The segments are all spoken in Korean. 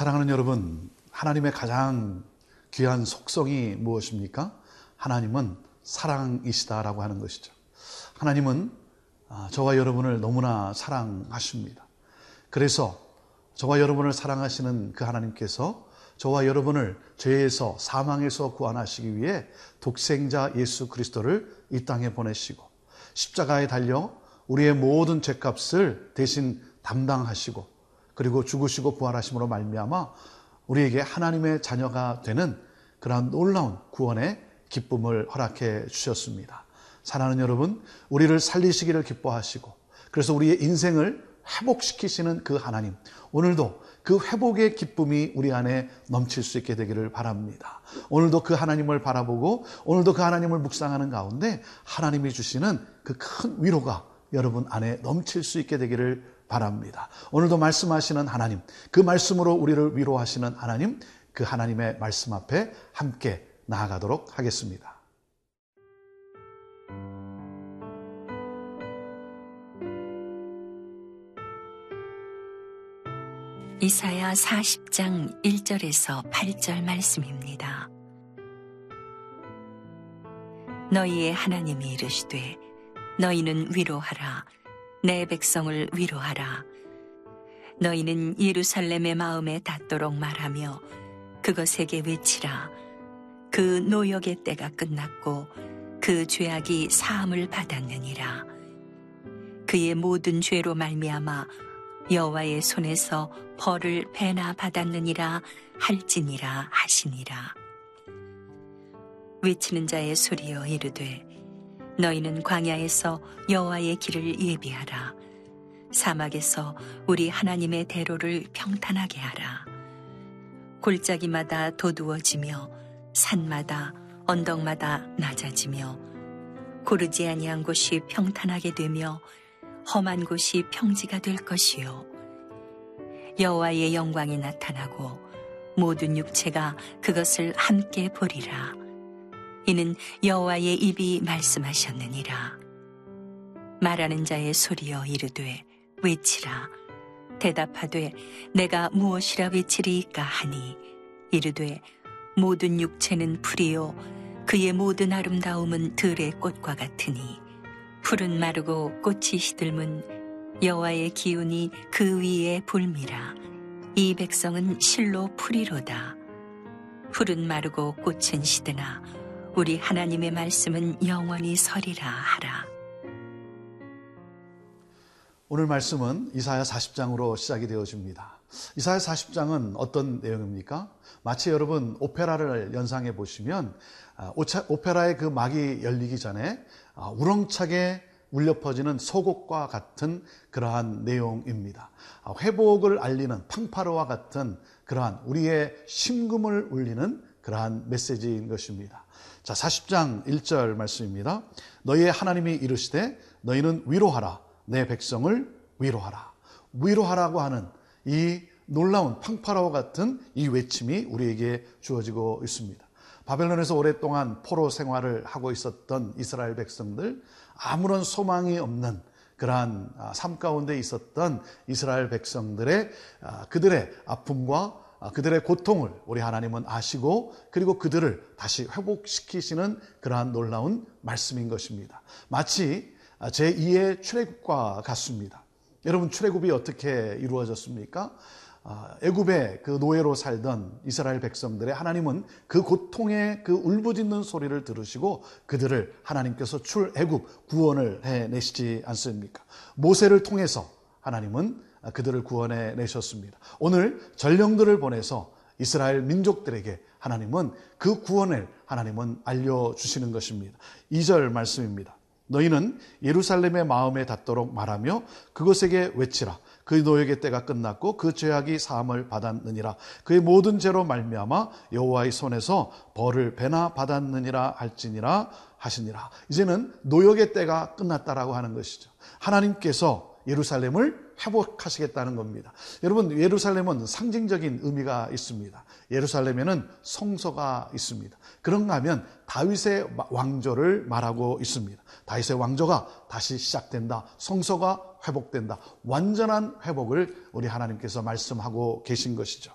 사랑하는 여러분, 하나님의 가장 귀한 속성이 무엇입니까? 하나님은 사랑이시다라고 하는 것이죠. 하나님은 아, 저와 여러분을 너무나 사랑하십니다. 그래서 저와 여러분을 사랑하시는 그 하나님께서 저와 여러분을 죄에서 사망에서 구원하시기 위해 독생자 예수 그리스도를 이 땅에 보내시고 십자가에 달려 우리의 모든 죄값을 대신 담당하시고 그리고 죽으시고 부활하심으로 말미암아 우리에게 하나님의 자녀가 되는 그러한 놀라운 구원의 기쁨을 허락해 주셨습니다. 사랑하는 여러분, 우리를 살리시기를 기뻐하시고 그래서 우리의 인생을 회복시키시는 그 하나님, 오늘도 그 회복의 기쁨이 우리 안에 넘칠 수 있게 되기를 바랍니다. 오늘도 그 하나님을 바라보고 오늘도 그 하나님을 묵상하는 가운데 하나님이 주시는 그 큰 위로가 여러분 안에 넘칠 수 있게 되기를 바랍니다. 오늘도 말씀하시는 하나님, 그 말씀으로 우리를 위로하시는 하나님, 그 하나님의 말씀 앞에 함께 나아가도록 하겠습니다. 이사야 40장 1절에서 8절 말씀입니다. 너희의 하나님이 이르시되 너희는 위로하라 내 백성을 위로하라. 너희는 예루살렘의 마음에 닿도록 말하며 그것에게 외치라. 그 노역의 때가 끝났고 그 죄악이 사함을 받았느니라. 그의 모든 죄로 말미암아 여호와의 손에서 벌을 배나 받았느니라 할지니라 하시니라. 외치는 자의 소리여 이르되 너희는 광야에서 여호와의 길을 예비하라. 사막에서 우리 하나님의 대로를 평탄하게 하라. 골짜기마다 도두어지며 산마다 언덕마다 낮아지며 고르지 아니한 곳이 평탄하게 되며 험한 곳이 평지가 될 것이요 여호와의 영광이 나타나고 모든 육체가 그것을 함께 보리라 이는 여호와의 입이 말씀하셨느니라. 말하는 자의 소리여 이르되 외치라. 대답하되 내가 무엇이라 외치리이까 하니? 이르되 모든 육체는 풀이요 그의 모든 아름다움은 들의 꽃과 같으니. 풀은 마르고 꽃이 시들문 여호와의 기운이 그 위에 불미라. 이 백성은 실로 풀이로다. 풀은 마르고 꽃은 시드나 우리 하나님의 말씀은 영원히 서리라 하라 오늘 말씀은 이사야 40장으로 시작이 되어집니다. 이사야 40장은 어떤 내용입니까? 마치 여러분 오페라를 연상해 보시면 아, 오페라의 그 막이 열리기 전에 아, 우렁차게 울려 퍼지는 소곡과 같은 그러한 내용입니다. 아, 회복을 알리는 팡파르와 같은 그러한 우리의 심금을 울리는 그러한 메시지인 것입니다. 자, 40장 1절 말씀입니다. 너희의 하나님이 이르시되 너희는 위로하라 내 백성을 위로하라. 위로하라고 하는 이 놀라운 팡파라와 같은 이 외침이 우리에게 주어지고 있습니다. 바벨론에서 오랫동안 포로 생활을 하고 있었던 이스라엘 백성들 아무런 소망이 없는 그러한 아, 삶 가운데 있었던 이스라엘 백성들의 아, 그들의 아픔과 아, 그들의 고통을 우리 하나님은 아시고 그리고 그들을 다시 회복시키시는 그러한 놀라운 말씀인 것입니다. 마치 제2의 출애굽과 같습니다. 여러분 출애굽이 어떻게 이루어졌습니까? 아, 애굽의 그 노예로 살던 이스라엘 백성들의 하나님은 그 고통의 그 울부짖는 소리를 들으시고 그들을 하나님께서 출애굽 구원을 해내시지 않습니까? 모세를 통해서 하나님은 그들을 구원해 내셨습니다. 오늘 전령들을 보내서 이스라엘 민족들에게 하나님은 그 구원을 하나님은 알려주시는 것입니다. 2절 말씀입니다. 너희는 예루살렘의 마음에 닿도록 말하며 그것에게 외치라. 그 노역의 때가 끝났고 그 죄악이 사함을 받았느니라. 그의 모든 죄로 말미암아 여호와의 손에서 벌을 배나 받았느니라 할지니라 하시니라. 이제는 노역의 때가 끝났다라고 하는 것이죠. 하나님께서 예루살렘을 회복하시겠다는 겁니다. 여러분, 예루살렘은 상징적인 의미가 있습니다. 예루살렘에는 성소가 있습니다. 그런가 하면 다윗의 왕조를 말하고 있습니다. 다윗의 왕조가 다시 시작된다. 성소가 회복된다. 완전한 회복을 우리 하나님께서 말씀하고 계신 것이죠.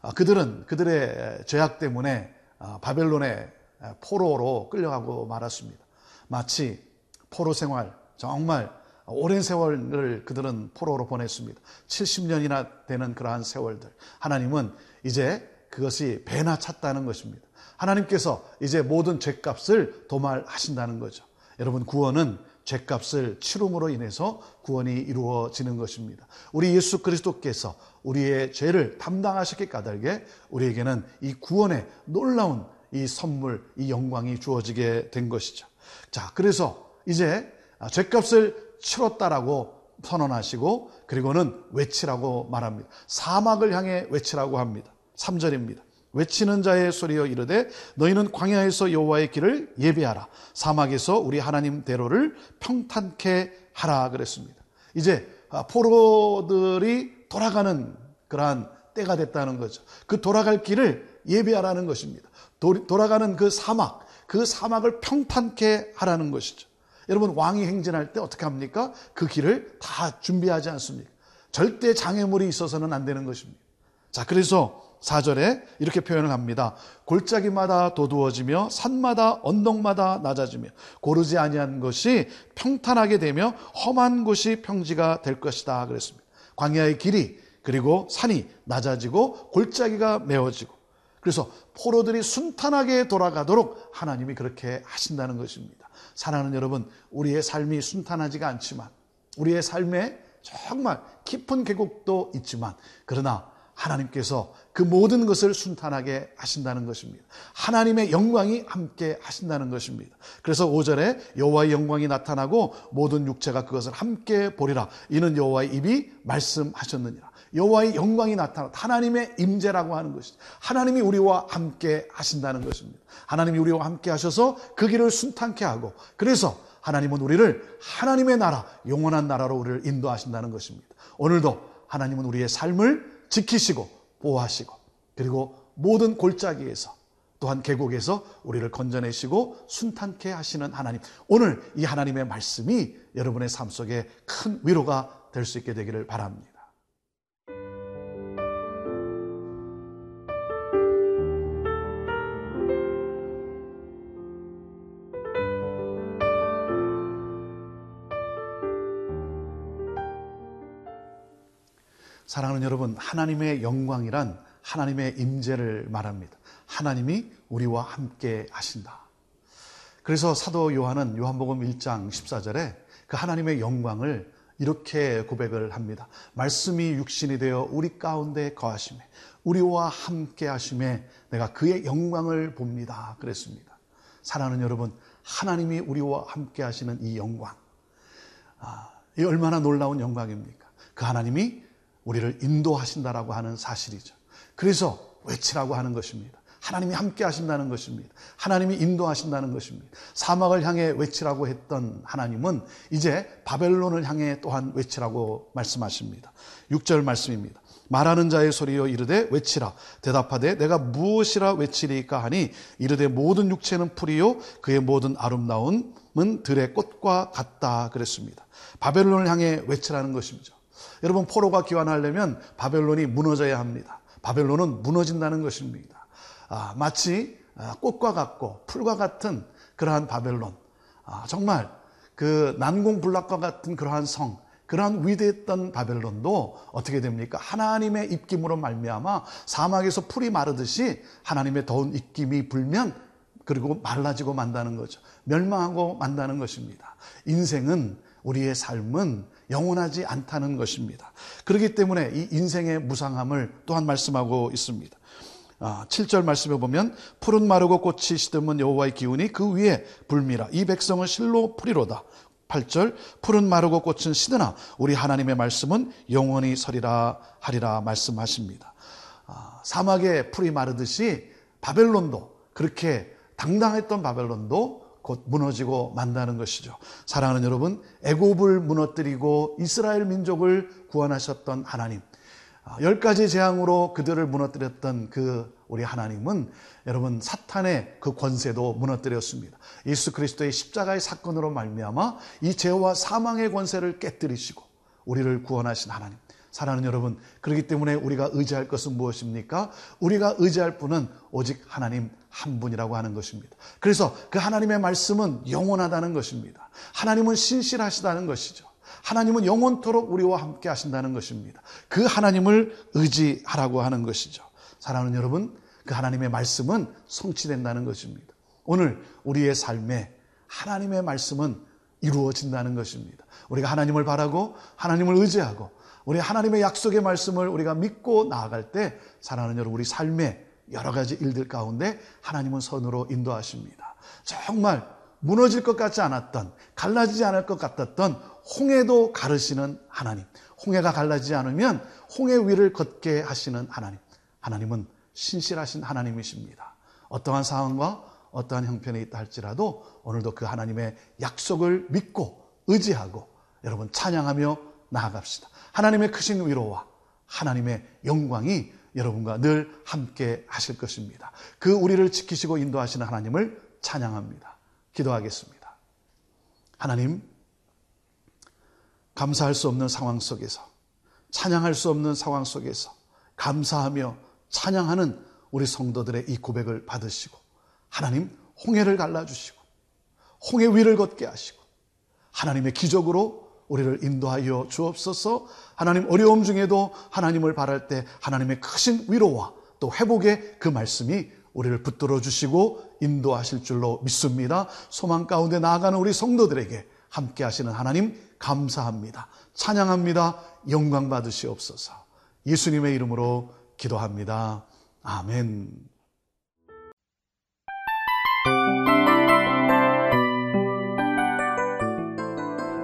아, 그들은 그들의 죄악 때문에 아, 바벨론의 포로로 끌려가고 말았습니다. 마치 포로 생활 정말 오랜 세월을 그들은 포로로 보냈습니다. 70년이나 되는 그러한 세월들. 하나님은 이제 그것이 배나 찼다는 것입니다. 하나님께서 이제 모든 죄값을 도말하신다는 거죠. 여러분 구원은 죄값을 치rum으로 인해서 구원이 이루어지는 것입니다. 우리 예수 그리스도께서 우리의 죄를 담당하셨기 까닭에 우리에게는 이 구원의 놀라운 이 선물, 이 영광이 주어지게 된 것이죠. 자, 그래서 이제 죄값을 치렀다라고 선언하시고 그리고는 외치라고 말합니다. 사막을 향해 외치라고 합니다. 3절입니다. 외치는 자의 소리여 이르되 너희는 광야에서 여호와의 길을 예비하라. 사막에서 우리 하나님 대로를 평탄케 하라 그랬습니다. 이제 포로들이 돌아가는 그러한 때가 됐다는 거죠. 그 돌아갈 길을 예비하라는 것입니다. 돌아가는 그 사막, 그 사막을 평탄케 하라는 것이죠. 여러분 왕이 행진할 때 어떻게 합니까? 그 길을 다 준비하지 않습니까? 절대 장애물이 있어서는 안 되는 것입니다. 자, 그래서 4절에 이렇게 표현을 합니다. 골짜기마다 도두어지며 산마다 언덕마다 낮아지며 고르지 아니한 것이 평탄하게 되며 험한 곳이 평지가 될 것이다 그랬습니다. 광야의 길이 그리고 산이 낮아지고 골짜기가 메워지고 그래서 포로들이 순탄하게 돌아가도록 하나님이 그렇게 하신다는 것입니다. 사랑하는 여러분, 우리의 삶이 순탄하지가 않지만 우리의 삶에 정말 깊은 계곡도 있지만 그러나 하나님께서 그 모든 것을 순탄하게 하신다는 것입니다. 하나님의 영광이 함께 하신다는 것입니다. 그래서 5절에 여호와의 영광이 나타나고 모든 육체가 그것을 함께 보리라. 이는 여호와의 입이 말씀하셨느니라. 여호와의 영광이 나타나 하나님의 임재라고 하는 것이죠. 하나님이 우리와 함께 하신다는 것입니다. 하나님이 우리와 함께 하셔서 그 길을 순탄케 하고 그래서 하나님은 우리를 하나님의 나라, 영원한 나라로 우리를 인도하신다는 것입니다. 오늘도 하나님은 우리의 삶을 지키시고 보호하시고 그리고 모든 골짜기에서 또한 계곡에서 우리를 건져내시고 순탄케 하시는 하나님. 오늘 이 하나님의 말씀이 여러분의 삶 속에 큰 위로가 될 수 있게 되기를 바랍니다. 사랑하는 여러분, 하나님의 영광이란 하나님의 임재를 말합니다. 하나님이 우리와 함께 하신다. 그래서 사도 요한은 요한복음 1장 14절에 그 하나님의 영광을 이렇게 고백을 합니다. 말씀이 육신이 되어 우리 가운데 거하심에 우리와 함께 하심에 내가 그의 영광을 봅니다. 그랬습니다. 사랑하는 여러분, 하나님이 우리와 함께 하시는 이 영광. 아, 이 얼마나 놀라운 영광입니까? 그 하나님이 우리를 인도하신다라고 하는 사실이죠. 그래서 외치라고 하는 것입니다. 하나님이 함께 하신다는 것입니다. 하나님이 인도하신다는 것입니다. 사막을 향해 외치라고 했던 하나님은 이제 바벨론을 향해 또한 외치라고 말씀하십니다. 6절 말씀입니다. 말하는 자의 소리여 이르되 외치라 대답하되 내가 무엇이라 외치리까 하니 이르되 모든 육체는 풀이요 그의 모든 아름다움은 들의 꽃과 같다 그랬습니다. 바벨론을 향해 외치라는 것이죠. 여러분 포로가 귀환하려면 바벨론이 무너져야 합니다. 바벨론은 무너진다는 것입니다. 아, 마치 아, 꽃과 같고 풀과 같은 그러한 바벨론, 아, 정말 그 난공불락과 같은 그러한 성, 그러한 위대했던 바벨론도 어떻게 됩니까? 하나님의 입김으로 말미암아 사막에서 풀이 마르듯이 하나님의 더운 입김이 불면 그리고 말라지고 만다는 거죠. 멸망하고 만다는 것입니다. 인생은 우리의 삶은 영원하지 않다는 것입니다. 그렇기 때문에 이 인생의 무상함을 또한 말씀하고 있습니다. 7절 아, 말씀에 보면 푸른 마르고 꽃이 시드문 여호와의 기운이 그 위에 불미라 이 백성은 실로 풀이로다. 8절 푸른 마르고 꽃은 시드나 우리 하나님의 말씀은 영원히 서리라 하리라 말씀하십니다. 아, 사막에 풀이 마르듯이 바벨론도 그렇게 당당했던 바벨론도 곧 무너지고 만다는 것이죠. 사랑하는 여러분, 애굽을 무너뜨리고 이스라엘 민족을 구원하셨던 하나님, 아, 열 가지 재앙으로 그들을 무너뜨렸던 그 우리 하나님은 여러분 사탄의 그 권세도 무너뜨렸습니다. 예수 그리스도의 십자가의 사건으로 말미암아 이 죄와 사망의 권세를 깨뜨리시고 우리를 구원하신 하나님. 사랑하는 여러분, 그렇기 때문에 우리가 의지할 것은 무엇입니까? 우리가 의지할 분은 오직 하나님 한 분이라고 하는 것입니다. 그래서 그 하나님의 말씀은 영원하다는 것입니다. 하나님은 신실하시다는 것이죠. 하나님은 영원토록 우리와 함께 하신다는 것입니다. 그 하나님을 의지하라고 하는 것이죠. 사랑하는 여러분, 그 하나님의 말씀은 성취된다는 것입니다. 오늘 우리의 삶에 하나님의 말씀은 이루어진다는 것입니다. 우리가 하나님을 바라고 하나님을 의지하고 우리 하나님의 약속의 말씀을 우리가 믿고 나아갈 때 사랑하는 여러분 우리 삶에 여러 가지 일들 가운데 하나님은 선으로 인도하십니다. 정말 무너질 것 같지 않았던 갈라지지 않을 것 같았던 홍해도 가르시는 하나님. 홍해가 갈라지지 않으면 홍해 위를 걷게 하시는 하나님. 하나님은 신실하신 하나님이십니다. 어떠한 상황과 어떠한 형편에 있다 할지라도 오늘도 그 하나님의 약속을 믿고 의지하고 여러분 찬양하며 나아갑시다. 하나님의 크신 위로와 하나님의 영광이 여러분과 늘 함께 하실 것입니다. 그 우리를 지키시고 인도하시는 하나님을 찬양합니다. 기도하겠습니다. 하나님, 감사할 수 없는 상황 속에서, 찬양할 수 없는 상황 속에서 감사하며 찬양하는 우리 성도들의 이 고백을 받으시고, 하나님, 홍해를 갈라주시고, 홍해 위를 걷게 하시고, 하나님의 기적으로 우리를 인도하여 주옵소서 하나님 어려움 중에도 하나님을 바랄 때 하나님의 크신 위로와 또 회복의 그 말씀이 우리를 붙들어 주시고 인도하실 줄로 믿습니다. 소망 가운데 나아가는 우리 성도들에게 함께 하시는 하나님 감사합니다. 찬양합니다. 영광 받으시옵소서. 예수님의 이름으로 기도합니다. 아멘.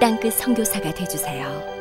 땅끝 성교사가 되주세요